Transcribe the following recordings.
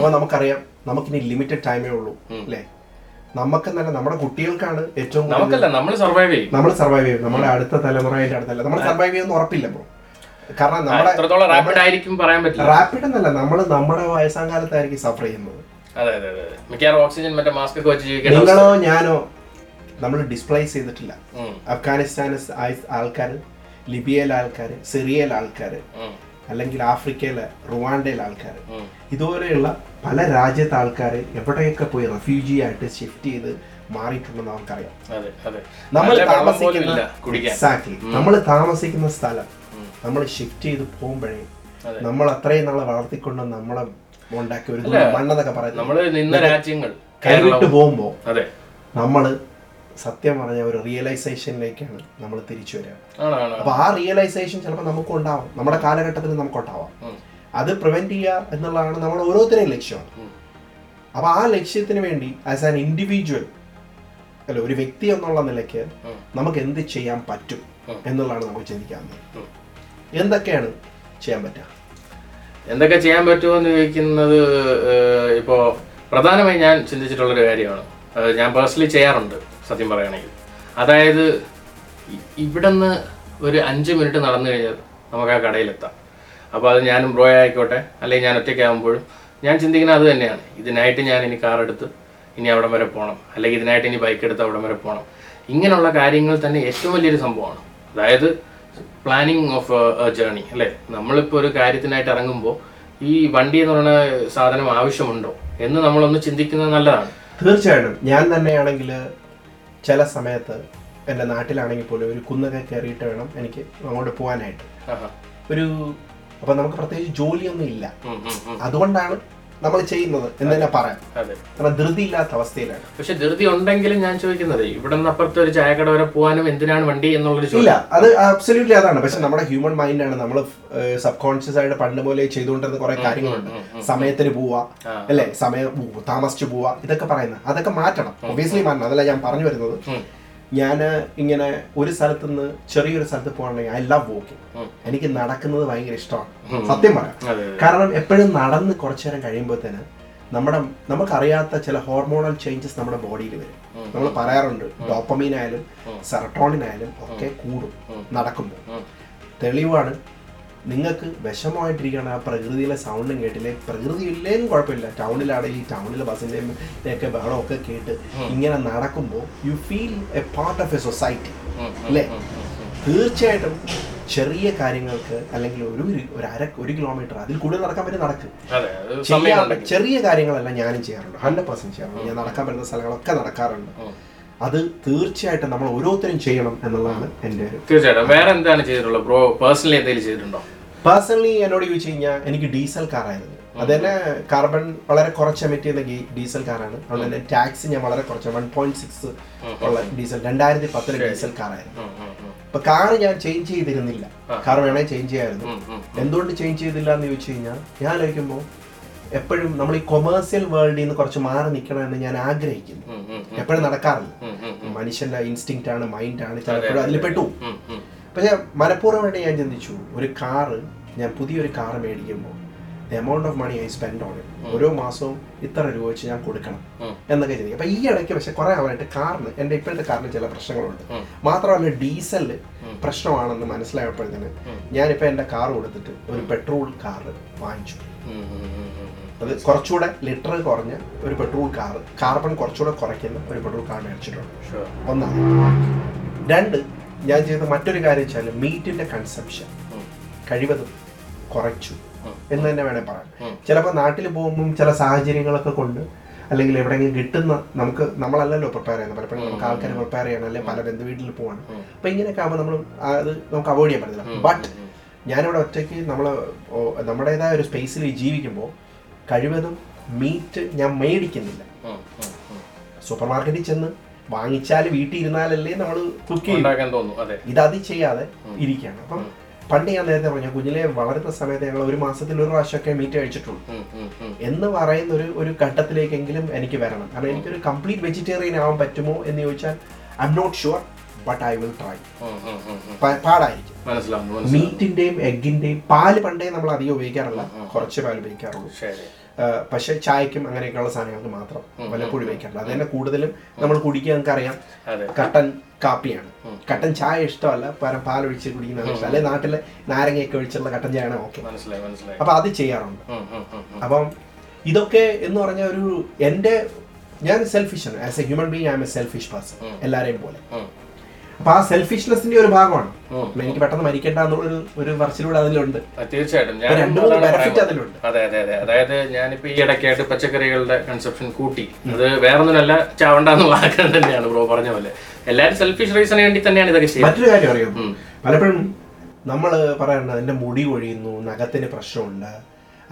അപ്പോൾ നമുക്കറിയാം നമുക്കിനി ലിമിറ്റഡ് ടൈമേ ഉള്ളൂ അല്ലേ? നമുക്കെന്നല്ല നമ്മുടെ കുട്ടികൾക്കാണ് ഏറ്റവും നമുക്കല്ല നമ്മൾ സർവൈവ് ചെയ്യും. നമ്മൾ സർവൈവ് ചെയ്യും. നമ്മുടെ അടുത്ത തലമുറ അതിന്റെ അടുത്തല്ല. നമ്മൾ സർവൈവ് ചെയ്യുന്ന ഉറപ്പില്ല ബ്രോ കാരണം നമ്മുടെ റാപ്പിഡ് ആയിരിക്കും പറയാൻ പറ്റില്ല. റാപ്പിഡ് എന്നല്ല നമ്മൾ നമ്മുടെ വയസ്സാം കാലത്തായിരിക്കും സഫർ ചെയ്യുന്നത് മിക്കവാറും ഓക്സിജൻ മറ്റേ മാസ്ക് ഒക്കെ വെച്ച് ജീവിക്കേണ്ട നിങ്ങളോ ഞാനോ നമ്മൾ ഡിസ്പ്ലേസ് ചെയ്തിട്ടില്ല. ഉം. അഫ്ഗാനിസ്ഥാൻ ആൾക്കാർ ലിബിയയിലെ ആൾക്കാർ സിറിയയിലെ ആൾക്കാർ. അല്ലെങ്കിൽ ആഫ്രിക്കയിലെ റുവാണ്ടയിലെ ആൾക്കാർ. ഇതുപോലെയുള്ള പല രാജ്യത്തെ ആൾക്കാർ എവിടെയൊക്കെ പോയി റെഫ്യൂജി ആയിട്ട് ഷിഫ്റ്റ് ചെയ്ത് മാറിയിട്ടുണ്ടെന്ന് നമുക്കറിയാം. നമ്മൾ താമസിക്കുന്ന എക്സാക്ട്ലി നമ്മൾ താമസിക്കുന്ന സ്ഥലം നമ്മൾ ഷിഫ്റ്റ് ചെയ്ത് പോകുമ്പോഴേ. നമ്മൾ അത്രയും നാളെ വളർത്തിക്കൊണ്ട് നമ്മളെ ഉണ്ടാക്കിയ ഒരു മണ്ണെന്നൊക്കെ പറയുന്നത് നമ്മൾ നിന്ന രാജ്യങ്ങൾ കൈവിട്ട് പോകുമ്പോൾ നമ്മൾ സത്യം പറഞ്ഞ ഒരു റിയലൈസേഷനിലേക്കാണ് നമ്മൾ തിരിച്ചു വരിക. അപ്പൊ ആ റിയലൈസേഷൻ ചിലപ്പോൾ നമുക്ക് ഉണ്ടാവും. നമ്മുടെ കാലഘട്ടത്തിൽ നമുക്ക് ഉണ്ടാവാം. അത് പ്രിവെന്റ് ചെയ്യുക എന്നുള്ളതാണ് നമ്മൾ ഓരോരുത്തരെയും ലക്ഷ്യം. ഉം. അപ്പൊ ആ ലക്ഷ്യത്തിന് വേണ്ടി ആസ് ആൻ ഇൻഡിവിജ്വൽ അല്ല ഒരു വ്യക്തി എന്നുള്ള നിലയ്ക്ക് നമുക്ക് എന്ത് ചെയ്യാൻ പറ്റും. എന്നുള്ളതാണ് നമുക്ക് ചിന്തിക്കാവുന്നത് എന്തൊക്കെയാണ് ചെയ്യാൻ പറ്റുക? എന്തൊക്കെ ചെയ്യാൻ പറ്റുമോ എന്ന് ചോദിക്കുന്നത് ഇപ്പോൾ ഇപ്പോ പ്രധാനമായി ഞാൻ ചിന്തിച്ചിട്ടുള്ളൊരു കാര്യമാണ്. ഞാൻ പേഴ്സണലി ചെയ്യാറുണ്ട്. സത്യം പറയുകയാണെങ്കിൽ. അതായത് ഇവിടുന്ന് ഒരു അഞ്ച് മിനിറ്റ് നടന്നു കഴിഞ്ഞാൽ നമുക്ക് ആ കടയിലെത്താം. അപ്പോൾ അത് ഞാനും ബ്രോ ആയിക്കോട്ടെ അല്ലെങ്കിൽ ഞാൻ ഒറ്റയ്ക്കാകുമ്പോഴും ഞാൻ ചിന്തിക്കുന്നത് അത് തന്നെയാണ്. ഇതിനായിട്ട് ഞാൻ ഇനി കാർ എടുത്ത് ഇനി അവിടം വരെ പോകണം. അല്ലെങ്കിൽ ഇതിനായിട്ട് ഇനി ബൈക്ക് എടുത്ത് അവിടം വരെ പോകണം. ഇങ്ങനെയുള്ള കാര്യങ്ങൾ തന്നെ ഏറ്റവും വലിയൊരു സംഭവമാണ്. അതായത് പ്ലാനിങ് ഓഫ് എ ജേർണി അല്ലേ? നമ്മളിപ്പോൾ ഒരു കാര്യത്തിനായിട്ട് ഇറങ്ങുമ്പോൾ ഈ വണ്ടി എന്ന് പറയുന്ന സാധനം ആവശ്യമുണ്ടോ എന്ന് നമ്മളൊന്ന് ചിന്തിക്കുന്നത് നല്ലതാണ്. തീർച്ചയായിട്ടും. ഞാൻ തന്നെയാണെങ്കിൽ ചില സമയത്ത് എന്റെ നാട്ടിലാണെങ്കിൽ പോലും ഒരു കുന്നൊക്കെ കയറിയിട്ട് വേണം എനിക്ക് അങ്ങോട്ട് പോകാനായിട്ട്. ഒരു അപ്പം നമുക്ക് പ്രത്യേകിച്ച് ജോലിയൊന്നും ഇല്ല. അതുകൊണ്ടാണ് നമ്മൾ ചെയ്യുന്നത് എന്ന് തന്നെ പറയാം. അതെ. കാരണം ധൃതി ഇല്ലാത്ത അവസ്ഥയിലാണ്. പക്ഷെ ധൃതി ഉണ്ടെങ്കിലും ഞാൻ ചോദിക്കുന്നത് ഇവിടെ നിന്ന് അപ്പുറത്ത് ഒരു ചായക്കട വരെ പോകാനും എന്തിനാണ് വണ്ടി എന്നുള്ളൊരു ഇല്ല അത് അബ്സല്യൂട്ട്ലി അതാണ്. പക്ഷെ നമ്മുടെ ഹ്യൂമൻ ആണ്. നമ്മൾ സബ് കോൺഷ്യസ് ആയിട്ട് പണ്ട് പോലെ ചെയ്തുകൊണ്ടിരുന്ന കുറെ കാര്യങ്ങളുണ്ട്. സമയത്തിന് പോവാ അല്ലെ? സമയം താമസിച്ചു പോവാ ഇതൊക്കെ പറയുന്നത്. അതൊക്കെ മാറ്റണം. ഒബിയസ്ലി മാറ്റണം. അതല്ല ഞാൻ പറഞ്ഞു വരുന്നത്. ഞാൻ ഇങ്ങനെ ഒരു സ്ഥലത്ത് നിന്ന് ചെറിയൊരു സ്ഥലത്ത് പോകണമെങ്കിൽ ഐ ലവ് വോക്കിംഗ് എനിക്ക് നടക്കുന്നത് ഭയങ്കര ഇഷ്ടമാണ്. സത്യം പറയാം. കാരണം എപ്പോഴും നടന്ന് കുറച്ചു നേരം കഴിയുമ്പോഴത്തേന് നമ്മുടെ നമുക്കറിയാത്ത ചില ഹോർമോണൽ ചേഞ്ചസ് നമ്മുടെ ബോഡിയിൽ വരും. നമ്മൾ പറയാറുണ്ട് ഡോപ്പമീൻ ആയാലും സെറട്ടോണിൻ ആയാലും ഒക്കെ കൂടും നടക്കുമ്പോൾ. തെളിവാണ് നിങ്ങൾക്ക് വിഷമമായിട്ടിരിക്കുകയാണ് ആ പ്രകൃതിയിലെ സൗണ്ടും കേട്ടില്ലേ? പ്രകൃതി ഇല്ലേലും കുഴപ്പമില്ല. ടൗണിലാണെങ്കിൽ ഈ ടൗണിലെ ബസ്സിന്റെയും ഒക്കെ ബഹളമൊക്കെ കേട്ട് ഇങ്ങനെ നടക്കുമ്പോൾ you feel a part of a society അല്ലേ? തീർച്ചയായിട്ടും ചെറിയ കാര്യങ്ങൾക്ക് അല്ലെങ്കിൽ ഒരു ഒരു- അര ഒരു കിലോമീറ്റർ അതിൽ കൂടുതൽ നടക്കാൻ പറ്റും നടക്കും. ചെറിയ കാര്യങ്ങളെല്ലാം ഞാനും ചെയ്യാറുണ്ട്. ഹൺഡ്രഡ് പെർസെന്റ് ചെയ്യാറുണ്ട്. ഞാൻ നടക്കാൻ പറ്റുന്ന സ്ഥലങ്ങളൊക്കെ നടക്കാറുണ്ട്. അത് തീർച്ചയായിട്ടും നമ്മൾ ഓരോരുത്തരും ചെയ്യണം എന്നുള്ളതാണ് എന്റെ ഒരു തീർച്ചയായിട്ടും. വേറെ എന്താണ് ചെയ്തിട്ടുള്ളത്? ബ്രോ പേഴ്സണലി എന്തെങ്കിലും ചെയ്തിട്ടുണ്ടോ? പേഴ്സണലി എന്നോട് ചോദിച്ചു കഴിഞ്ഞാൽ എനിക്ക് ഡീസൽ കാറായിരുന്നു അത് തന്നെ കാർബൺ വളരെ കുറച്ച് എമിറ്റ് ചെയ്യുന്ന ഡീസൽ കാറാണ് അതുകൊണ്ട് തന്നെ ടാക്സ് ഞാൻ വളരെ കുറച്ച് വൺ പോയിന്റ് സിക്സ് ഉള്ള ഡീസൽ രണ്ടായിരത്തി പത്തിലെ ഡീസൽ കാറായിരുന്നു. അപ്പൊ കാറ് ഞാൻ ചേഞ്ച് ചെയ്തിരുന്നില്ല. കാർ വേണേ ചേഞ്ച് ചെയ്യായിരുന്നു. എന്തുകൊണ്ട് ചേഞ്ച് ചെയ്തില്ല എന്ന് ചോദിച്ചു കഴിഞ്ഞാൽ ഞാൻ ആലോചിക്കുമ്പോൾ എപ്പോഴും നമ്മൾ ഈ കൊമേഴ്സ്യൽ വേൾഡിൽ നിന്ന് കുറച്ച് മാറി നിൽക്കണമെന്ന് ഞാൻ ആഗ്രഹിക്കുന്നു. എപ്പോഴും നടക്കാറില്ല. മനുഷ്യന്റെ ഇൻസ്റ്റിങ് ആണ് മൈൻഡ് ആണ് ചിലപ്പോഴും അതിൽ പെട്ടു. പക്ഷേ മനഃപൂർവമായിട്ട് ഞാൻ ചിന്തിച്ചു ഒരു കാറ് ഞാൻ പുതിയൊരു കാറ് മേടിക്കുമ്പോൾ the amount of money I spend on it ഓരോ മാസവും ഇത്ര രൂപ വെച്ച് ഞാൻ കൊടുക്കണം. എന്നൊക്കെ ചിന്തിക്കും അപ്പൊ ഈ ഇടയ്ക്ക് പക്ഷെ കുറെ ആവാനായിട്ട് കാറിന് എന്റെ ഇപ്പോഴത്തെ കാറിന് ചില പ്രശ്നങ്ങളുണ്ട്. മാത്രമല്ല ഡീസൽ പ്രശ്നമാണെന്ന് മനസ്സിലായപ്പോഴത്തേന് ഞാനിപ്പോ എന്റെ കാർ കൊടുത്തിട്ട് ഒരു പെട്രോൾ കാർ വാങ്ങിച്ചു. അത് കുറച്ചുകൂടെ ലിറ്റർ കുറഞ്ഞ ഒരു പെട്രോൾ കാർ കാർബൺ കുറച്ചുകൂടെ കുറയ്ക്കുന്ന ഒരു പെട്രോൾ കാർ മേടിച്ചിട്ടുണ്ട് Sure. ഒന്നാണ് രണ്ട് ഞാൻ ചെയ്ത മറ്റൊരു കാര്യം വെച്ചാൽ മീറ്റിന്റെ കൺസെപ്ഷൻ. കഴിവതും കുറച്ചു. എന്ന് തന്നെ വേണേൽ പറയാം. ചിലപ്പോ ചിലപ്പോൾ നാട്ടിൽ പോകുമ്പം ചില സാഹചര്യങ്ങളൊക്കെ കൊണ്ട് അല്ലെങ്കിൽ എവിടെയെങ്കിലും കിട്ടുന്ന നമുക്ക് നമ്മളല്ലല്ലോ പ്രിപ്പയർ ചെയ്യുന്നത്. പലപ്പോഴും നമുക്ക് ആൾക്കാർ പ്രിപ്പയർ ചെയ്യണം. അല്ലെങ്കിൽ പല ബന്ധു വീട്ടിൽ പോകണം. അപ്പൊ ഇങ്ങനെയൊക്കെ ആകുമ്പോൾ നമ്മൾ അത് നമുക്ക് അവോയ്ഡ് ചെയ്യാൻ പറ്റില്ല ബട്ട് ഞാനിവിടെ ഒറ്റയ്ക്ക് നമ്മൾ നമ്മുടേതായ ഒരു സ്പേസിൽ ജീവിക്കുമ്പോൾ കഴിവതും മീറ്റ് ഞാൻ മേടിക്കുന്നില്ല. സൂപ്പർ മാർക്കറ്റിൽ ചെന്ന് വാങ്ങിച്ചാൽ വീട്ടിൽ ഇരുന്നാലല്ലേ നമ്മൾ കുക്ക് ചെയ്യും. ഉണ്ടാക്കാൻ തോന്നുന്നു അതെ. ഇത് അത് ചെയ്യാതെ ഇരിക്കുകയാണ്. അപ്പം പണ്ട് ഞാൻ നേരത്തെ പറഞ്ഞു കുഞ്ഞിലെ വളരുന്ന സമയത്ത് ഞങ്ങൾ ഒരു മാസത്തിൽ ഒരു പ്രാവശ്യമൊക്കെ മീറ്റ് കഴിച്ചിട്ടുള്ളൂ. എന്ന് പറയുന്ന ഒരു ഒരു ഘട്ടത്തിലേക്കെങ്കിലും എനിക്ക് വരണം. കാരണം എനിക്കൊരു കംപ്ലീറ്റ് വെജിറ്റേറിയൻ ആവാൻ പറ്റുമോ എന്ന് ചോദിച്ചാൽ I am not sure but I will try. പാടായിരിക്കും. മീറ്റിന്റെയും എഗിന്റെയും പാൽ പണ്ടേ നമ്മൾ അധികം ഉപയോഗിക്കാറില്ല. കുറച്ച് പാൽ ഉപയോഗിക്കാറുള്ളൂ. പക്ഷേ ചായക്കും അങ്ങനെയൊക്കെയുള്ള സാധനങ്ങൾക്ക് മാത്രം വല്ലപ്പോഴും വയ്ക്കാറുണ്ട്. അത് തന്നെ കൂടുതലും നമ്മൾ കുടിക്കുക നമുക്കറിയാം അറിയാം. കട്ടൻ കാപ്പിയാണ്. കട്ടൻ ചായ ഇഷ്ടമല്ല. പകരം പാലൊഴിച്ച് കുടിക്കുന്നത് ഇഷ്ടം അല്ലെങ്കിൽ നാട്ടിലെ നാരങ്ങയൊക്കെ ഒഴിച്ചുള്ള കട്ടൻ ചായയാണ് ഓക്കെ. അപ്പൊ അത് ചെയ്യാറുണ്ട്. അപ്പം ഇതൊക്കെ എന്ന് പറഞ്ഞ ഒരു എന്റെ ഞാൻ സെൽഫിഷ് ആണ്. As a human being I am a selfish person എല്ലാവരെയും പോലെ. അപ്പൊ ആ സെൽഫിഷ്നെസിന്റെ ഒരു ഭാഗമാണ്. എനിക്ക് പെട്ടെന്ന് മരിക്കേണ്ട എന്നുള്ളൊരു ഒരു വർച്ചിലൂടെ അതിലുണ്ട്. തീർച്ചയായിട്ടും. അതിലുണ്ട്. അതെ അതെ അതെ. അതായത് ഞാനിപ്പോ ഈ ഇടയ്ക്കായിട്ട് പച്ചക്കറികളുടെ കൺസെപ്ഷൻ കൂട്ടി. അത് വേറൊന്നുമല്ല ചാവണ്ടെന്നുള്ള ആഗ്രഹം തന്നെയാണ് ബ്രോ പറഞ്ഞ പോലെ. എല്ലാവരും സെൽഫിഷ് റീസണിന് വേണ്ടി തന്നെയാണ് ഇതൊക്കെ ചെയ്യുന്നത്. മറ്റൊരു കാര്യം അറിയാം? പലപ്പോഴും നമ്മൾ പറയുന്നത് അതിന്റെ മുടി കൊഴിയുന്നു നഖത്തിന് പ്രശ്നമുണ്ട്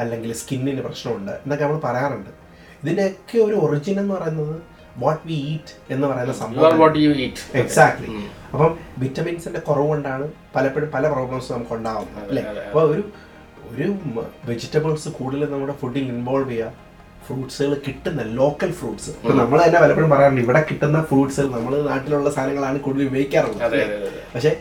അല്ലെങ്കിൽ സ്കിന്നിന് പ്രശ്നമുണ്ട് എന്നൊക്കെ നമ്മൾ പറയാറുണ്ട്. ഇതിന്റെയൊക്കെ ഒരു ഒറിജിൻ എന്ന് പറയുന്നത് വാട്ട് വി ഈറ്റ് എന്ന് പറയുന്ന സംഭവം എക്സാക്ട്ലി അപ്പം വിറ്റമിൻസിന്റെ കുറവ് കൊണ്ടാണ് പലപ്പോഴും പല പ്രോബ്ലംസ് നമുക്ക് ഉണ്ടാവുന്നത് അല്ലേ? അപ്പോൾ ഒരു ഒരു വെജിറ്റബിൾസ് കൂടുതൽ നമ്മുടെ ഫുഡിൽ ഇൻവോൾവ് ചെയ്യുക ഫ്രൂട്ട്സുകൾ കിട്ടുന്ന ലോക്കൽ ഫ്രൂട്ട്സ് നമ്മൾ തന്നെ പലപ്പോഴും പറയാറുണ്ട് ഇവിടെ കിട്ടുന്ന ഫ്രൂട്ട്സുകൾ നമ്മൾ നാട്ടിലുള്ള സാധനങ്ങളാണ് കൂടുതൽ ഉപയോഗിക്കാറുള്ളത് പക്ഷേ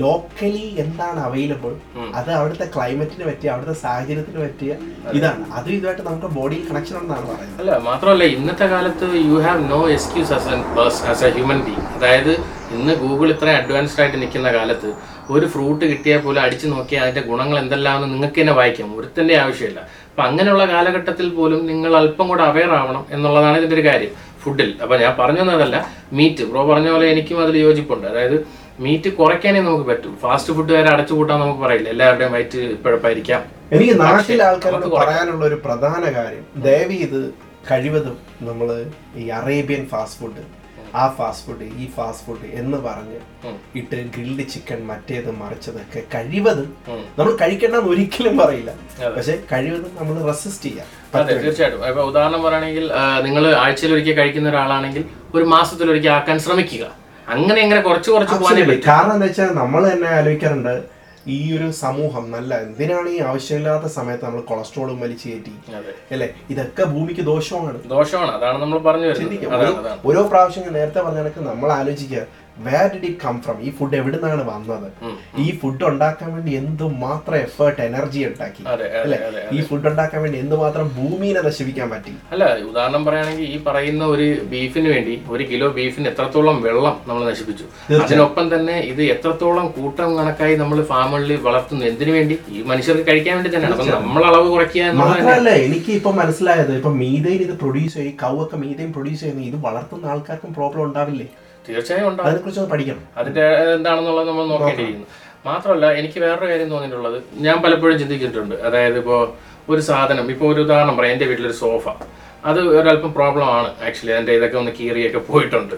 ലോക്കലി എന്താണ് അവൈലബിൾ അത് അവിടുത്തെ ക്ലൈമറ്റിന് പറ്റിയ അവിടുത്തെ സാഹചര്യത്തിന് പറ്റിയ ഇതാണ്. അത് ഇതുമായിട്ട് നമുക്ക് ബോഡി കണക്ഷൻ ഉണ്ടെന്നാണ് പറയുന്നത്. അല്ല മാത്രമല്ല ഇന്നത്തെ കാലത്ത് you have no excuse as an person as a human being അതായത് ഇന്ന് ഗൂഗിൾ ഇത്രയും അഡ്വാൻസ്ഡ് ആയിട്ട് നിൽക്കുന്ന കാലത്ത് ഒരു ഫ്രൂട്ട് കിട്ടിയാൽ പോലും അടിച്ചു നോക്കിയാൽ അതിന്റെ ഗുണങ്ങൾ എന്തെല്ലാമെന്ന് നിങ്ങൾക്ക് തന്നെ വായിക്കാം. ഒരുത്തന്റെ ആവശ്യമില്ല. അപ്പൊ അങ്ങനെയുള്ള കാലഘട്ടത്തിൽ പോലും നിങ്ങൾ അല്പം കൂടെ അവെയർ ആവണം എന്നുള്ളതാണ് ഇതിന്റെ ഒരു കാര്യം. ഫുഡിൽ അപ്പൊ ഞാൻ പറഞ്ഞു തന്നതല്ല മീറ്റ് ബ്രോ പറഞ്ഞ പോലെ എനിക്കും അതിൽ യോജിപ്പുണ്ട്. അതായത് മീറ്റ് കുറയ്ക്കാനേ നമുക്ക് പറ്റും. ഫാസ്റ്റ് ഫുഡ് വരെ അടച്ചു കൂട്ടാൻ നമുക്ക് പറയില്ല. എല്ലാവരുടെയും വയറ്റ് പിഴപ്പായിരിക്കാം എനിക്ക് നാട്ടിലെ ആൾക്കാരോട് പറയാനുള്ള ഒരു പ്രധാന കാര്യം ദയവ് ഇത് കഴിവതും നമ്മൾ ഈ അറേബ്യൻ ഫാസ്റ്റ് ഫുഡ് ആ ഫാസ്റ്റ് ഫുഡ് ഈ ഫാസ്റ്റ് ഫുഡ് എന്ന് പറഞ്ഞ് ഇട്ട് ഗ്രിൽഡ് ചിക്കൻ മറ്റേത് മറിച്ചതൊക്കെ കഴിവതും നമ്മൾ കഴിക്കണ്ടെന്ന് ഒരിക്കലും പറയില്ല. പക്ഷെ കഴിവതും നമ്മൾ റെസിസ്റ്റ് ചെയ്യാം. അതെ തീർച്ചയായിട്ടും. ഇപ്പൊ ഉദാഹരണം പറയുകയാണെങ്കിൽ നിങ്ങൾ ആഴ്ചയിൽ ഒരിക്കൽ കഴിക്കുന്ന ഒരാളാണെങ്കിൽ ഒരു മാസത്തിൽ ഒരിക്കൽ ആക്കാൻ ശ്രമിക്കുക. അങ്ങനെ അങ്ങനെ കുറച്ച് കുറച്ച് പോകാനേ. കാരണം എന്താ വെച്ചാൽ നമ്മൾ തന്നെ ആലോചിക്കാറുണ്ട് ഈ ഒരു സമൂഹം നല്ല എന്തിനാണ് ഈ ആവശ്യമില്ലാത്ത സമയത്ത് നമ്മൾ കൊളസ്ട്രോളും വലിച്ചു കയറ്റി? അല്ലേ? ഇതൊക്കെ ഭൂമിക്ക് ദോഷമാണ്. ദോഷമാണ്. അതാണ് നമ്മൾ പറഞ്ഞു ചിന്തിക്കുക ഓരോ- പ്രാവശ്യം നേരത്തെ പറഞ്ഞ കണക്ക് നമ്മൾ ആലോചിക്കുക. Where did it come from ഈ ഫുഡ് എവിടെ നിന്നാണ് വന്നത്. ഈ ഫുഡ് ഉണ്ടാക്കാൻ വേണ്ടി എന്തുമാത്രം എഫേർട്ട് എനർജി ഉണ്ടാക്കി? അല്ലെ? ഈ ഫുഡ് ഉണ്ടാക്കാൻ വേണ്ടി എന്തുമാത്രം ഭൂമിനെ നശിപ്പിക്കാൻ പറ്റി? അല്ല ഉദാഹരണം പറയുകയാണെങ്കിൽ ഈ പറയുന്ന ഒരു ബീഫിന് വേണ്ടി ഒരു കിലോ ബീഫിന് എത്രത്തോളം വെള്ളം നമ്മൾ നശിപ്പിച്ചു? അതിനൊപ്പം തന്നെ ഇത് എത്രത്തോളം കൂട്ടം കണക്കായി നമ്മൾ ഫാമുകളിൽ വളർത്തുന്നു? എന്തിനു വേണ്ടി? ഈ മനുഷ്യർക്ക് കഴിക്കാൻ വേണ്ടി തന്നെയാണ്. അപ്പൊ നമ്മൾ അളവ് കുറയ്ക്കുക മാത്രമല്ല എനിക്ക് ഇപ്പൊ മനസ്സിലായത് ഇപ്പൊ മീതയിൽ ഇത് പ്രൊഡ്യൂസ് ചെയ്യും കൗവൊക്കെ മീതയും പ്രൊഡ്യൂസ് ചെയ്യുന്നത് ഇത് വളർത്തുന്ന ആൾക്കാർക്കും പ്രോബ്ലം ഉണ്ടാവില്ലേ? തീർച്ചയായും ഉണ്ടാവും. അതിനെക്കുറിച്ച് ഒന്ന് പഠിക്കണം. അതിന്റെ എന്താണെന്നുള്ളത് നമ്മൾ നോക്കേണ്ടിയിരിക്കുന്നു. മാത്രമല്ല എനിക്ക് വേറൊരു കാര്യം തോന്നിയിട്ടുള്ളത്. ഞാൻ പലപ്പോഴും ചിന്തിച്ചിട്ടുണ്ട്. അതായത് ഇപ്പോ ഒരു സാധനം ഇപ്പോൾ ഒരു ഉദാഹരണം പറയാം. എന്റെ വീട്ടിലൊരു സോഫ. അത് ഒരല്പം പ്രോബ്ലം ആണ് ആക്ച്വലി. അതിന്റെ ഇതൊക്കെ ഒന്ന് കീറിയൊക്കെ പോയിട്ടുണ്ട്.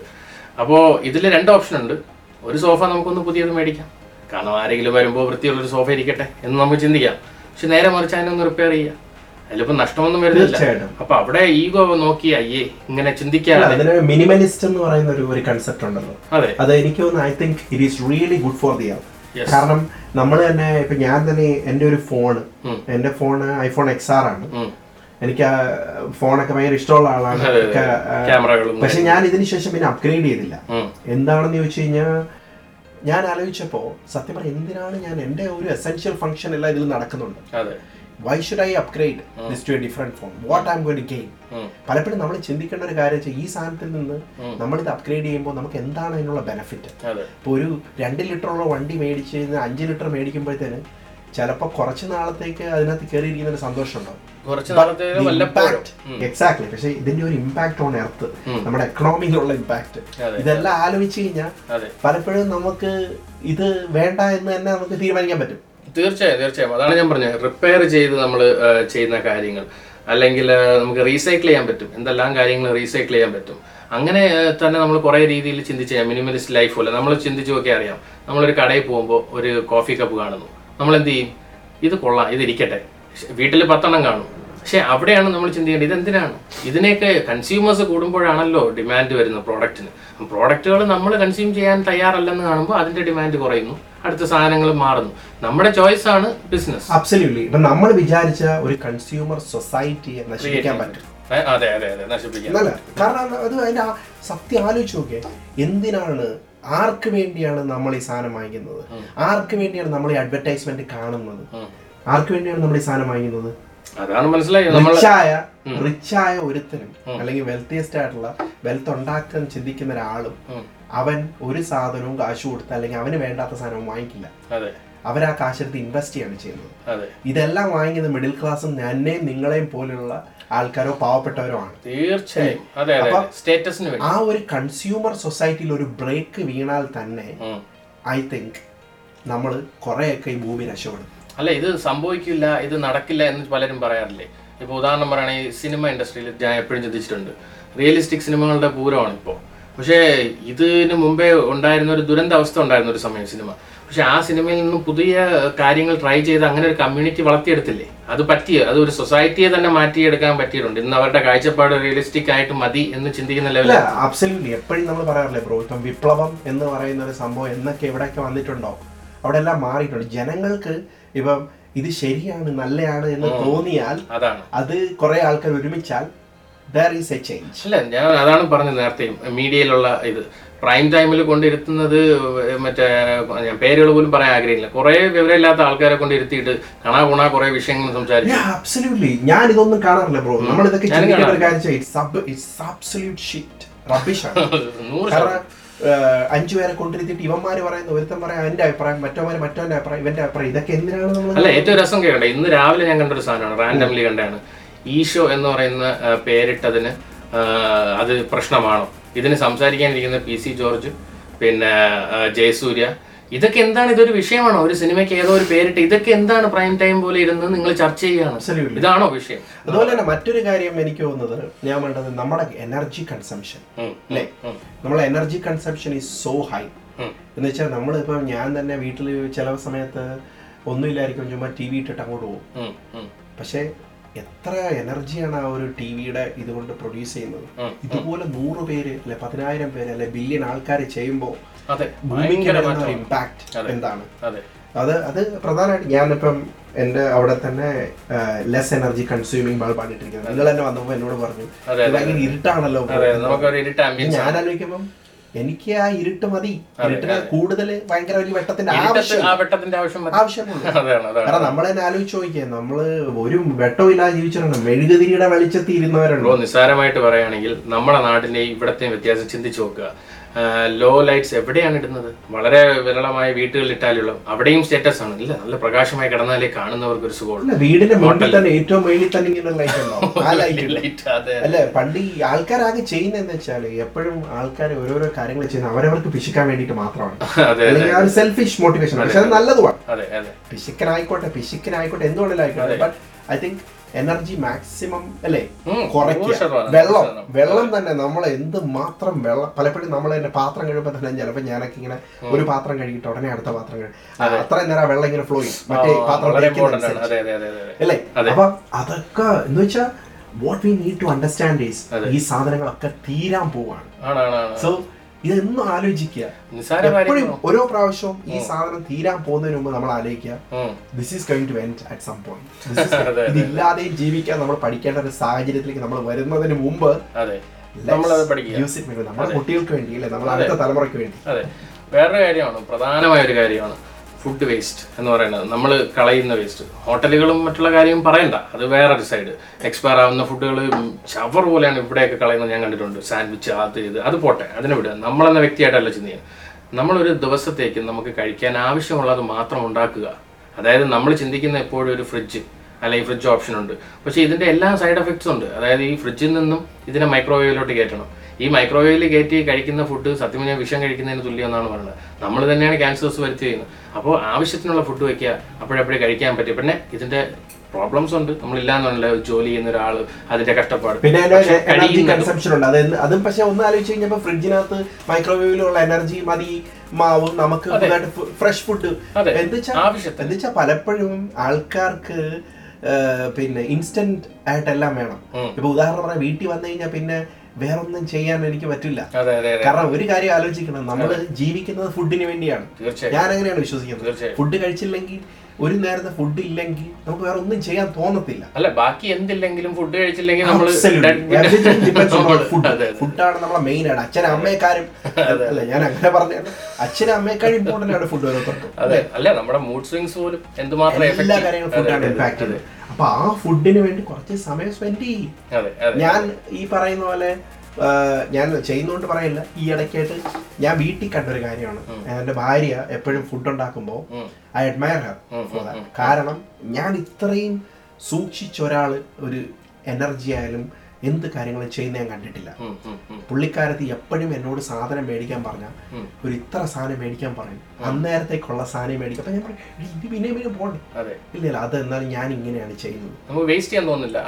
അപ്പോൾ ഇതിൽ രണ്ട് ഓപ്ഷൻ ഉണ്ട്. ഒരു സോഫ നമുക്കൊന്ന് പുതിയത് മേടിക്കാം. കാരണം ആരെങ്കിലും വരുമ്പോൾ വൃത്തിയുള്ളൊരു സോഫ ഇരിക്കട്ടെ എന്ന് നമുക്ക് ചിന്തിക്കാം. പക്ഷെ നേരെ മറിച്ച് അതിനൊന്ന് റിപ്പയർ ചെയ്യാം. അതിലിപ്പോൾ നഷ്ടമൊന്നും വരുന്നില്ല. അപ്പൊ അവിടെ ഈഗോ നോക്കി അയ്യേ ഇങ്ങനെ ചിന്തിക്കാതെ. അതിന് മിനിമലിസ്റ്റ് എന്ന് പറയുന്ന ഒരു ഒരു കൺസെപ്റ്റ് ഉണ്ടല്ലോ. അതെ. അത് എനിക്ക് തോന്നുന്നു I think it is really good for the. കാരണം നമ്മൾ തന്നെ ഇപ്പൊ ഞാൻ തന്നെ എന്റെ ഒരു ഫോൺ എന്റെ ഫോൺ ഐഫോൺ എക്സ് ആർ ആണ്. എനിക്ക് ആ ഫോണൊക്കെ ഭയങ്കര ഇഷ്ടമുള്ള ആളാണ്. പക്ഷെ ഞാൻ ഇതിന് ശേഷം പിന്നെ അപ്ഗ്രേഡ് ചെയ്തില്ല. എന്താണെന്ന് ചോദിച്ചു കഴിഞ്ഞാൽ ഞാൻ ആലോചിച്ചപ്പോൾ സത്യം പറഞ്ഞാൽ എന്തിനാണ് ഞാൻ എന്റെ ഒരു എസെൻഷ്യൽ ഫംഗ്ഷൻ എല്ലാം ഇതിൽ നടക്കുന്നുണ്ട്? Why should I upgrade this to a different phone what I am going gain. പലപ്പോഴും നമ്മൾ ചിന്തിക്കേണ്ട ഒരു കാര്യം വെച്ചാൽ ഈ സാധനത്തിൽ നിന്ന് നമ്മളിത് അപ്ഗ്രേഡ് ചെയ്യുമ്പോൾ നമുക്ക് എന്താണ് അതിനുള്ള ബെനിഫിറ്റ് ഇപ്പോൾ ഒരു രണ്ട് ലിറ്ററുള്ള വണ്ടി മേടിച്ച് കഴിഞ്ഞാൽ അഞ്ച് ലിറ്റർ മേടിക്കുമ്പോഴത്തേന് ചിലപ്പോൾ കുറച്ച് നാളത്തേക്ക് അതിനകത്ത് കയറിയിരിക്കുന്ന ഒരു സന്തോഷം ഉണ്ടാവും. എക്സാക്ട്ലി പക്ഷേ ഇതിന്റെ ഒരു ഇമ്പാക്ട് ഓൺ എർത്ത് നമ്മുടെ എക്കണോമിയിലുള്ള ഇമ്പാക്ട്. ഇതെല്ലാം ആലോചിച്ച് കഴിഞ്ഞാൽ പലപ്പോഴും നമുക്ക് ഇത് വേണ്ട എന്ന് തന്നെ നമുക്ക് തീരുമാനിക്കാൻ പറ്റും. തീർച്ചയായും തീർച്ചയായും. അതാണ് ഞാൻ പറഞ്ഞത്. റിപ്പയർ ചെയ്ത് നമ്മൾ ചെയ്യുന്ന കാര്യങ്ങൾ. അല്ലെങ്കിൽ നമുക്ക് റീസൈക്കിൾ ചെയ്യാൻ പറ്റും. എന്തെല്ലാം കാര്യങ്ങൾ റീസൈക്കിൾ ചെയ്യാൻ പറ്റും. അങ്ങനെ തന്നെ നമ്മൾ കുറേ രീതിയിൽ ചിന്തിച്ച് ചെയ്യാം. മിനിമലിസ്റ്റ് ലൈഫ് പോലെ. നമ്മൾ ചിന്തിച്ച് നോക്കിയാൽ അറിയാം. നമ്മളൊരു കടയിൽ പോകുമ്പോൾ ഒരു കോഫി കപ്പ് കാണുന്നു. നമ്മൾ എന്ത് ചെയ്യും? ഇത് കൊള്ളാം. ഇത് വീട്ടിൽ പത്തെണ്ണം കാണും. പക്ഷെ അവിടെയാണ് നമ്മൾ ചിന്തിക്കേണ്ടത് ഇതെന്തിനാണ് ഇതിനെയൊക്കെ കൺസ്യൂമേഴ്സ് കൂടുമ്പോഴാണല്ലോ ഡിമാൻഡ് വരുന്നത് പ്രോഡക്റ്റിന് പ്രോഡക്റ്റുകൾ നമ്മൾ കൺസ്യൂം ചെയ്യാൻ തയ്യാറല്ലെന്ന് കാണുമ്പോൾ അതിന്റെ ഡിമാൻഡ് കുറയുന്നു. അടുത്ത സാധനങ്ങൾ മാറുന്നു. നമ്മുടെ ചോയ്സ് ആണ് ബിസിനസ് അബ്സല്യൂട്ട്ലി ഇപ്പൊ നമ്മൾ വിചാരിച്ച ഒരു കൺസ്യൂമർ സൊസൈറ്റിയെ നശിപ്പിക്കാൻ പറ്റും. അതെ അതെ അതെ നശിപ്പിക്കാൻ കാരണം അത് അതിന്റെ സത്യം ആലോചിച്ച് നോക്കിയേ എന്തിനാണ് ആർക്ക് വേണ്ടിയാണ് നമ്മൾ ഈ സാധനം വാങ്ങിക്കുന്നത്? ആർക്ക് വേണ്ടിയാണ് നമ്മൾ ഈ അഡ്വർടൈസ്മെന്റ് കാണുന്നത്. ആർക്ക് വേണ്ടിയാണ് നമ്മൾ ഈ സാധനം വാങ്ങിക്കുന്നത്? അതാണ് മനസ്സിലായി. നമ്മൾ റിച്ചായ റിച്ചായ ഒരുത്തനും അല്ലെങ്കിൽ വെൽത്തിയസ്റ്റ് ആയിട്ടുള്ള വെൽത്ത് ഉണ്ടാക്കാൻ ചിന്തിക്കുന്ന ഒരാളും അവൻ ഒരു സാധനവും കാശ് കൊടുത്ത് അല്ലെങ്കിൽ അവന് വേണ്ടാത്ത സാധനവും വാങ്ങിക്കില്ല. അവർ ആ കാശെടുത്ത് ഇൻവെസ്റ്റ് ചെയ്യാണ് ചെയ്യുന്നത്. ഇതെല്ലാം വാങ്ങിക്കുന്ന മിഡിൽ ക്ലാസ്സും എന്നെയും നിങ്ങളെയും പോലെയുള്ള ആൾക്കാരോ പാവപ്പെട്ടവരോ ആണ്. തീർച്ചയായും. ആ ഒരു കൺസ്യൂമർ സൊസൈറ്റിയിൽ ഒരു ബ്രേക്ക് വീണാൽ തന്നെ ഐ തിങ്ക് നമ്മൾ കുറേയൊക്കെ ഈ ഭൂമി രക്ഷപ്പെടും. അല്ല ഇത് സംഭവിക്കില്ല ഇത് നടക്കില്ല എന്ന് പലരും പറയാറില്ലേ? ഇപ്പൊ ഉദാഹരണം പറയുകയാണെങ്കിൽ സിനിമ ഇൻഡസ്ട്രിയിൽ ഞാൻ എപ്പോഴും ചിന്തിച്ചിട്ടുണ്ട്. റിയലിസ്റ്റിക് സിനിമകളുടെ പൂരമാണ് ഇപ്പോൾ പക്ഷേ ഇതിന് മുമ്പേ ഉണ്ടായിരുന്ന ഒരു ദുരന്ത അവസ്ഥ ഉണ്ടായിരുന്ന ഒരു സമയം സിനിമ. പക്ഷെ ആ സിനിമയിൽ നിന്നും പുതിയ കാര്യങ്ങൾ ട്രൈ ചെയ്ത് അങ്ങനെ ഒരു കമ്മ്യൂണിറ്റി വളർത്തിയെടുത്തില്ലേ? അത് പറ്റിയ അത് ഒരു സൊസൈറ്റിയെ തന്നെ മാറ്റിയെടുക്കാൻ പറ്റിയിട്ടുണ്ട്. ഇന്ന് അവരുടെ കാഴ്ചപ്പാട് റിയലിസ്റ്റിക് ആയിട്ട് മതി എന്ന് ചിന്തിക്കുന്ന ലെവലിൽ അബ്സല്യൂട്ട്ലി എപ്പോഴും നമ്മൾ പറയാറില്ലേ ബ്രോ ഇപ്പം വിപ്ലവം എന്ന് പറയുന്ന ഒരു സംഭവം എന്നൊക്കെ എവിടെയൊക്കെ വന്നിട്ടുണ്ടോ? അവിടെ എല്ലാം മാറിയിട്ടുണ്ട്. ജനങ്ങൾക്ക് ഇപ്പം ഇത് ശരിയാണ് നല്ലതാണ് എന്ന് തോന്നിയാൽ അതാണ്. അത് കുറെ ആൾക്കാർ ഒരുമിച്ചാൽ ദർ ഈസ് എ ചേഞ്ച് അല്ല ഞാൻ അതാണ് പറഞ്ഞത് നേരത്തെ. മീഡിയയിലുള്ള ഇത്. പ്രൈം ടൈമിൽ കൊണ്ടിരുത്തുന്നത് മറ്റേ ഞാൻ പേരുകൾ പോലും പറയാൻ ആഗ്രഹമില്ല. കുറെ വിവരമില്ലാത്ത ആൾക്കാരെ കൊണ്ട് ഇരുത്തിയിട്ട് കാണാ കുണാ കുറെ വിഷയങ്ങൾ സംസാരിച്ചു അബ്സല്യൂട്ട്ലി ഞാൻ ഇതൊന്നും കാണാറില്ല ബ്രോ നമ്മൾ ഇതൊക്കെ ഞാനും ചിന്തിക്കേണ്ട ഒരു കാര്യം ഇറ്റ്സ് അബ്സല്യൂട്ട് ഷിറ്റ് റബിഷാണ് നൂറ് കാരണം ഏഹ്, അഞ്ചു പേരെ കൊണ്ടിരുത്തിയിട്ട് ഇവന്മാര് പറയുന്ന ഒരുത്തൻ പറയാം എന്റെ അഭിപ്രായം മറ്റോമാര് മറ്റോന്റെ അഭിപ്രായം ഇവന്റെ അഭിപ്രായം ഇതൊക്കെ എന്തിനാണ് നമ്മൾ അല്ല ഏറ്റവും രസം കേട്ടോ ഇന്ന് രാവിലെ ഞാൻ കണ്ടൊരു സാധനമാണ് റാൻഡംലി കണ്ടാണ് ഈശോ എന്ന് പറയുന്ന പേരിട്ടതിന് അത് പ്രശ്നമാണോ? ഇതിന് സംസാരിക്കാനിരിക്കുന്ന പി സി ജോർജ് പിന്നെ ജയസൂര്യ. ഇതൊക്കെ എന്താണ് ഇതൊരു വിഷയമാണോ? ഒരു സിനിമയ്ക്ക് ഏതോ ഒരു പേരിട്ട് ഇതൊക്കെ എന്താണ് പ്രൈം ടൈം പോലെ ഇരുന്ന് നിങ്ങൾ ചർച്ച ചെയ്യുകയാണ്. ഇതാണോ വിഷയം? അതുപോലെ തന്നെ മറ്റൊരു കാര്യം എനിക്ക് തോന്നുന്നത് ഞാൻ വേണ്ടത് നമ്മുടെ എനർജി കൺസംഷൻ അല്ലേ? നമ്മളെ energy consumption is so high എന്ന് വെച്ചാൽ നമ്മളിപ്പോ ഞാൻ തന്നെ വീട്ടിൽ ചില സമയത്ത് ഒന്നുമില്ലായിരിക്കും ചുമ്മാ ടി വി ഇട്ടിട്ട് അങ്ങോട്ട് പോകും. പക്ഷേ എത്ര എനർജിയാണ് ആ ഒരു ടി വിയുടെ ഇതുകൊണ്ട് പ്രൊഡ്യൂസ് ചെയ്യുന്നത്? ഇതുപോലെ നൂറ് പേര് അല്ലെ പതിനായിരം പേര് അല്ലെ ബില്യൺ ആൾക്കാർ ചെയ്യുമ്പോൾ. ഇമ്പാക്ട് എന്താണ്? അതെ. അത് പ്രധാനമായിട്ട് ഞാനിപ്പം എന്റെ അവിടെ തന്നെ ലെസ് എനർജി കൺസ്യൂമിങ് ബൾബാണ് ഇട്ടിരിക്കുന്നത്. നിങ്ങൾ തന്നെ വന്നപ്പോൾ എന്നോട് പറഞ്ഞു ഭയങ്കര ഇരുട്ടാണല്ലോ ഞാൻ ആലോചിക്കുമ്പം എനിക്ക് ആ ഇരുട്ട് മതി. ഇരുട്ടിന് കൂടുതൽ ഭയങ്കര വലിയ വെട്ടത്തിന്റെ ആവശ്യം ആവശ്യമുണ്ട് കാരണം നമ്മൾ തന്നെ ആലോചിച്ച് നോക്കിയേ നമ്മൾ ഒരു വെട്ടവും ഇല്ലാതെ ജീവിച്ചിട്ടുണ്ട്. മെഴുകുതിരിയുടെ വെളിച്ചത്തിൽ ഇരുന്നവരുണ്ടോ നിസ്സാരമായിട്ട് പറയുകയാണെങ്കിൽ നമ്മുടെ നാടിന്റെ ഇവിടത്തെ വ്യത്യാസം ചിന്തിച്ചു നോക്കുക. ലോ ലൈറ്റ്സ് എവിടെയാണ് ഇടുന്നത്? വളരെ വിരളമായ വീട്ടുകളിൽ ഇട്ടാലുള്ള അവിടെയും സ്റ്റേറ്റസ് ആണ്. ഇല്ല നല്ല പ്രകാശമായി കിടന്നാലേ കാണുന്നവർക്ക് ഒരു സുഖമുള്ളൂ വീടിന്റെ മുകളിൽ തന്നെ ഏറ്റവും മേളിൽ തന്നെ ഇങ്ങനെ ലൈറ്റ് അല്ല പണ്ട് ഈ ആൾക്കാരാകെ ചെയ്യുന്നതെന്ന് വെച്ചാൽ എപ്പോഴും ആൾക്കാർ ഓരോരോ കാര്യങ്ങൾ ചെയ്യുന്നത് അവരവർക്ക് പിശിക്കാൻ വേണ്ടിട്ട് മാത്രമാണ്. അല്ലെങ്കിൽ ആ ഒരു സെൽഫിഷ് മോട്ടിവേഷൻ പക്ഷെ അത് നല്ലതുമാണ്. പിശിക്കനായിക്കോട്ടെ പിശിക്കനായിക്കോട്ടെ എന്തുകൊണ്ടല്ലോ ആയിക്കോട്ടെ. But I think energy maximum അല്ലേ? കുറയ്ക്കുക. വെള്ളം. വെള്ളം തന്നെ നമ്മൾ എന്ത് മാത്രം വെള്ളം പലപ്പോഴും നമ്മൾ തന്നെ പാത്രം കഴിയുമ്പോൾ തന്നെ ചിലപ്പോൾ ഞാനൊക്കെ ഇങ്ങനെ ഒരു പാത്രം കഴുകിയിട്ട് ഉടനെ അടുത്ത പാത്രം കഴുകും. അത്രയും നേരം വെള്ളം ഇങ്ങനെ ഫ്ലോ ചെയ്യും. മറ്റേ പാത്രം അല്ലേ. അപ്പൊ അതൊക്കെ എന്ന് വെച്ചാൽ what we need to understand is ഈ സാധനങ്ങളൊക്കെ തീരാൻ പോവാണ്. സോ ഇതെന്നും ആലോചിക്കുക. എപ്പോഴും ഓരോ പ്രാവശ്യവും ഈ സാധനം തീരാൻ പോകുന്നതിന് മുമ്പ് നമ്മൾ ആലോചിക്കുക. This is going to end at some point അതെ, ഇതില്ലാതെയും ജീവിക്കാൻ നമ്മൾ പഠിക്കേണ്ട ഒരു സാഹചര്യത്തിലേക്ക് നമ്മൾ വരുന്നതിന് മുമ്പ് യൂസ് ഇറ്റ് വേണ്ടി നമ്മുടെ കുട്ടികൾക്ക് വേണ്ടി അല്ലെ? നമ്മുടെ അടുത്ത തലമുറയ്ക്ക് വേണ്ടി. അതെ. വേറൊരു കാര്യമാണ് പ്രധാനമായ ഒരു കാര്യമാണ്. ഫുഡ് വേസ്റ്റ് എന്ന് പറയുന്നത്. നമ്മൾ കളയുന്ന വേസ്റ്റ് ഹോട്ടലുകളും മറ്റുള്ള കാര്യം പറയണ്ട. അത് വേറൊരു സൈഡ് എക്സ്പയർ ആവുന്ന ഫുഡുകൾ ഷവർ പോലെയാണ് ഇവിടെയൊക്കെ കളയുന്നത് ഞാൻ കണ്ടിട്ടുണ്ട്. സാൻഡ്വിച്ച് അത് ഇത് അത് പോട്ടെ. അതിനെ വിടുക. നമ്മളെന്ന വ്യക്തിയായിട്ടല്ല ചിന്തിക്കുക. നമ്മളൊരു ദിവസത്തേക്ക് നമുക്ക് കഴിക്കാൻ ആവശ്യമുള്ളത് മാത്രം ഉണ്ടാക്കുക. അതായത് നമ്മൾ ചിന്തിക്കുന്ന എപ്പോഴും ഒരു ഫ്രിഡ്ജ് അല്ലെങ്കിൽ ഫ്രിഡ്ജ് ഓപ്ഷൻ ഉണ്ട്. പക്ഷേ ഇതിന്റെ എല്ലാ സൈഡ് എഫക്ട്സും ഉണ്ട്. അതായത് ഈ ഫ്രിഡ്ജിൽ നിന്നും ഇതിനെ മൈക്രോവേവിലോട്ട് കയറ്റണം. ഈ മൈക്രോവേവിൽ കയറ്റി കഴിക്കുന്ന ഫുഡ് സത്യം പറഞ്ഞാൽ വിഷം കഴിക്കുന്നതിന് തുല്യം എന്നാണ് പറയുന്നത്. നമ്മൾ തന്നെയാണ് ക്യാൻസേഴ്സ് വരുത്തി ചെയ്യുന്നത് അപ്പോൾ ആവശ്യത്തിനുള്ള ഫുഡ് വെക്കുക അപ്പോഴപ്പോഴേ കഴിക്കാൻ പറ്റും. പിന്നെ ഇതിന്റെ പ്രോബ്ലംസ് ഉണ്ട്. നമ്മളില്ലാന്നല്ല ജോലി ചെയ്യുന്ന ഒരാൾ അതിന്റെ കഷ്ടപ്പാട്. പിന്നെ എനർജി കൺസംഷൻ ഉണ്ട്. അത് അതും പക്ഷെ ഒന്ന് ആലോചിച്ച് കഴിഞ്ഞപ്പോ ഫ്രിഡ്ജിനകത്ത് മൈക്രോവേവിലുള്ള എനർജി മതി മാവ് നമുക്ക് ഫ്രഷ് ഫുഡ്. എന്താ പലപ്പോഴും ആൾക്കാർക്ക് പിന്നെ ഇൻസ്റ്റന്റ് ആയിട്ടെല്ലാം വേണം. ഇപ്പൊ ഉദാഹരണം പറയാം വീട്ടിൽ വന്നു കഴിഞ്ഞാൽ പിന്നെ വേറൊന്നും ചെയ്യാൻ എനിക്ക് പറ്റില്ല. കാരണം ഒരു കാര്യം ആലോചിക്കണം. നമ്മൾ ജീവിക്കുന്നത് ഫുഡിന് വേണ്ടിയാണ്. തീർച്ചയായും ഞാൻ അങ്ങനെയാണ് വിശ്വസിക്കുന്നത് ഫുഡ് കഴിച്ചില്ലെങ്കിൽ ഒരു നേരത്തെ ഫുഡ് ഇല്ലെങ്കിൽ നമുക്ക് വേറെ ഒന്നും ചെയ്യാൻ തോന്നത്തില്ല. അല്ല ബാക്കി എന്തില്ലെങ്കിലും ഫുഡ് കഴിച്ചില്ലെങ്കിൽ നമ്മൾ ഫുഡാണ് നമ്മളെ മെയിൻ ആണ് അച്ഛനും അമ്മയെക്കാരും അല്ല ഞാൻ അങ്ങനെ പറഞ്ഞു അച്ഛനും അമ്മയെക്കാരും ഇമ്പോർട്ടന്റ് ആണ് ഫുഡ് അതെ അല്ല? നമ്മുടെ മൂഡ് സ്വിങ്സ് പോലും എന്തുമാത്രം എല്ലാ കാര്യങ്ങളും ഫുഡാണ് ഇമ്പാക്ട് ചെയ്തത് അപ്പൊ ആ ഫുഡിന് വേണ്ടി കുറച്ച് സമയം സ്പെൻഡ് ചെയ്യും. ഞാൻ ഈ പറയുന്ന പോലെ ഞാൻ ചെയ്യുന്നോണ്ട് പറയില്ല. ഈ ഇടയ്ക്കായിട്ട് ഞാൻ വീട്ടിൽ കണ്ടൊരു കാര്യമാണ്. എന്റെ ഭാര്യ എപ്പോഴും ഫുഡ് ഉണ്ടാക്കുമ്പോൾ I admire her for that കാരണം ഞാൻ ഇത്രയും സൂക്ഷിച്ച ഒരാൾ ഒരു എനർജി ആയാലും എന്ത് കാര്യങ്ങളും ചെയ്യുന്ന ഞാൻ കണ്ടിട്ടില്ല. പുള്ളിക്കാരത്തി എപ്പോഴും എന്നോട് സാധനം മേടിക്കാൻ പറഞ്ഞാൽ ഒരു ഇത്ര സാധനം മേടിക്കാൻ പറയും. അന്നേരത്തേക്കുള്ള സാധനം മേടിക്കാം. അപ്പൊ ഞാൻ പറയും "എടി, ഇത് പിന്നെ പിന്നെ പോകണ്ടേ ഇല്ല ഇല്ല അത് എന്നാലും ഞാൻ ഇങ്ങനെയാണ് ചെയ്യുന്നത്. വേസ്റ്റ് ചെയ്യാൻ തോന്നുന്നില്ല.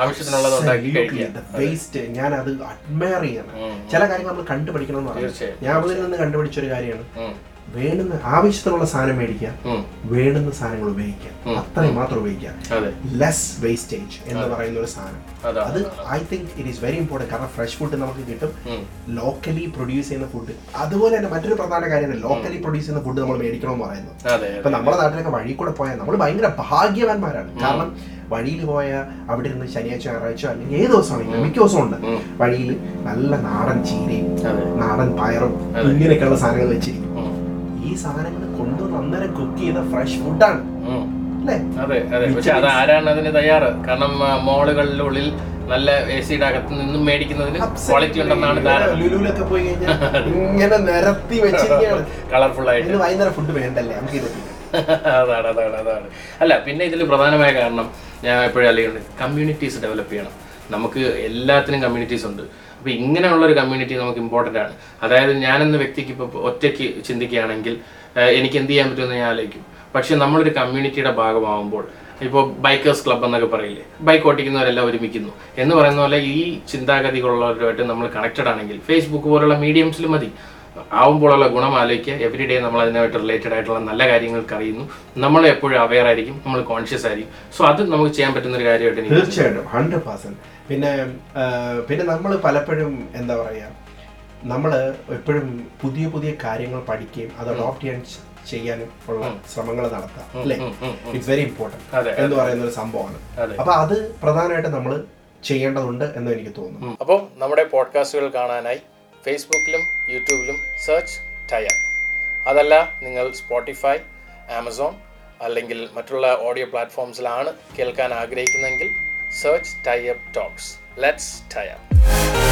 വേസ്റ്റ് ഞാൻ അത് അഡ്മയർ ചെയ്യണം. ചില കാര്യങ്ങൾ നമ്മൾ കണ്ടുപഠിക്കണം എന്ന് പറഞ്ഞു ഞാൻ അവളിൽ നിന്ന് കണ്ടുപിടിച്ച ഒരു കാര്യമാണ്. വേണ്ടുന്ന ആവശ്യത്തിനുള്ള സാധനം മേടിക്കുക. വേണ്ടുന്ന സാധനങ്ങൾ ഉപയോഗിക്കുക. അത്രയും മാത്രം ഉപയോഗിക്കുക. ലെസ് വേസ്റ്റേജ് എന്ന് പറയുന്ന ഒരു സാധനം. അതാ. I think it is very important കാരണം ഫ്രഷ് ഫുഡ് നമുക്ക് കിട്ടും. ലോക്കലി പ്രൊഡ്യൂസ് ചെയ്യുന്ന ഫുഡ് അതുപോലെ തന്നെ മറ്റൊരു പ്രധാന കാര്യമാണ് ലോക്കലി പ്രൊഡ്യൂസ് ചെയ്യുന്ന ഫുഡ് നമ്മൾ മേടിക്കണമെന്ന് പറയുന്നത് ഇപ്പൊ നമ്മുടെ നാട്ടിലൊക്കെ വഴി കൂടെ പോയാൽ നമ്മൾ ഭയങ്കര ഭാഗ്യവാന്മാരാണ്. കാരണം വഴിയിൽ പോയ അവിടെ ഇരുന്ന് ശനിയാഴ്ച ഞായറാഴ്ച അല്ലെങ്കിൽ ഏത് ദിവസമാണെങ്കിലും മിക്ക ദിവസവും ഉണ്ട്. വഴിയിൽ നല്ല നാടൻ ചീരയും നാടൻ പയറും ഇങ്ങനെയൊക്കെയുള്ള സാധനങ്ങൾ വെച്ചിരിക്കും. ഈ സാധനങ്ങൾ കൊണ്ടുവന്ന് അന്നേരം കുക്ക് ചെയ്ത ഫ്രഷ് ഫുഡാണ് അതെ അതെ. പക്ഷെ അത് ആരാണ് അതിന് തയ്യാറ്? കാരണം മോളുകളിലുള്ളിൽ നല്ല എ സിയുടെ അകത്ത് നിന്നും മേടിക്കുന്നതിന് ക്വാളിറ്റി ഉണ്ടെന്നാണ് ധാരണ. ലുലുവിലൊക്കെ പോയി കഴിഞ്ഞാൽ ഇങ്ങനെ നിരത്തി വെച്ചിരിക്കുകയാണ് കളർഫുൾ ആയിട്ട്. വൈകുന്നേരം ഫുഡ് വേണ്ടല്ലേ? നമുക്ക് ഇത് അതാണ് അതാണ് അതാണ്. അല്ല പിന്നെ ഇതിൽ പ്രധാനമായ കാരണം ഞാൻ എപ്പോഴും അല്ലെങ്കിൽ കമ്മ്യൂണിറ്റീസ് ഡെവലപ്പ് ചെയ്യണം. നമുക്ക് എല്ലാത്തിനും കമ്മ്യൂണിറ്റീസ് ഉണ്ട്. അപ്പോൾ ഇങ്ങനെയുള്ള ഒരു കമ്മ്യൂണിറ്റി നമുക്ക് ഇമ്പോർട്ടന്റ് ആണ്. അതായത് ഞാനെന്ന വ്യക്തിക്ക് ഇപ്പോൾ ഒറ്റയ്ക്ക് ചിന്തിക്കുകയാണെങ്കിൽ എനിക്ക് എന്ത് ചെയ്യാൻ പറ്റുമെന്ന് ഞാൻ ആലോചിക്കും. പക്ഷെ നമ്മളൊരു കമ്മ്യൂണിറ്റിയുടെ ഭാഗമാകുമ്പോൾ ഇപ്പോൾ ബൈക്കേഴ്സ് ക്ലബ് എന്നൊക്കെ പറയില്ലേ ബൈക്ക് ഓട്ടിക്കുന്നവരെല്ലാം ഒരുമിക്കുന്നു. എന്ന് പറയുന്ന പോലെ ഈ ചിന്താഗതികളുള്ളവരുമായിട്ട് നമ്മൾ കണക്റ്റഡ് ആണെങ്കിൽ ഫേസ്ബുക്ക് പോലുള്ള മീഡിയംസിൽ മതി. ആവുമ്പോഴുള്ള ഗുണം ആലോചിക്കുക എവറി ഡേ നമ്മൾ അതിനായിട്ട് റിലേറ്റഡ് ആയിട്ടുള്ള നല്ല കാര്യങ്ങൾക്ക് അറിയുന്നു. നമ്മൾ എപ്പോഴും അവെയർ ആയിരിക്കും. നമ്മൾ കോൺഷ്യസ് ആയിരിക്കും. സോ അത് നമുക്ക് ചെയ്യാൻ പറ്റുന്ന ഒരു കാര്യമായിട്ട് എനിക്ക് തീർച്ചയായിട്ടും. ഹൺഡ്രഡ് പേഴ്സന്റ് പിന്നെ പിന്നെ നമ്മൾ പലപ്പോഴും എന്താ പറയുക നമ്മൾ എപ്പോഴും പുതിയ പുതിയ കാര്യങ്ങൾ പഠിക്കുകയും അത് അഡോപ്റ്റ് ചെയ്യാൻ ചെയ്യാനും ഉള്ള ശ്രമങ്ങൾ നടത്താം. അല്ലേ. ഇറ്റ്സ് വെരി ഇമ്പോർട്ടന്റ് എന്ന് പറയുന്ന ഒരു സംഭവമാണ്. അപ്പൊ അത് പ്രധാനമായിട്ട് നമ്മൾ ചെയ്യേണ്ടതുണ്ട് എന്ന് എനിക്ക് തോന്നുന്നു. അപ്പോൾ നമ്മുടെ പോഡ്കാസ്റ്റുകൾ കാണാനായി. ഫേസ്ബുക്കിലും യൂട്യൂബിലും സെർച്ച് ടൈപ്പ് അതല്ല നിങ്ങൾ സ്പോട്ടിഫൈ ആമസോൺ അല്ലെങ്കിൽ മറ്റുള്ള ഓഡിയോ പ്ലാറ്റ്ഫോംസിലാണ് കേൾക്കാൻ ആഗ്രഹിക്കുന്നതെങ്കിൽ search type talks let's type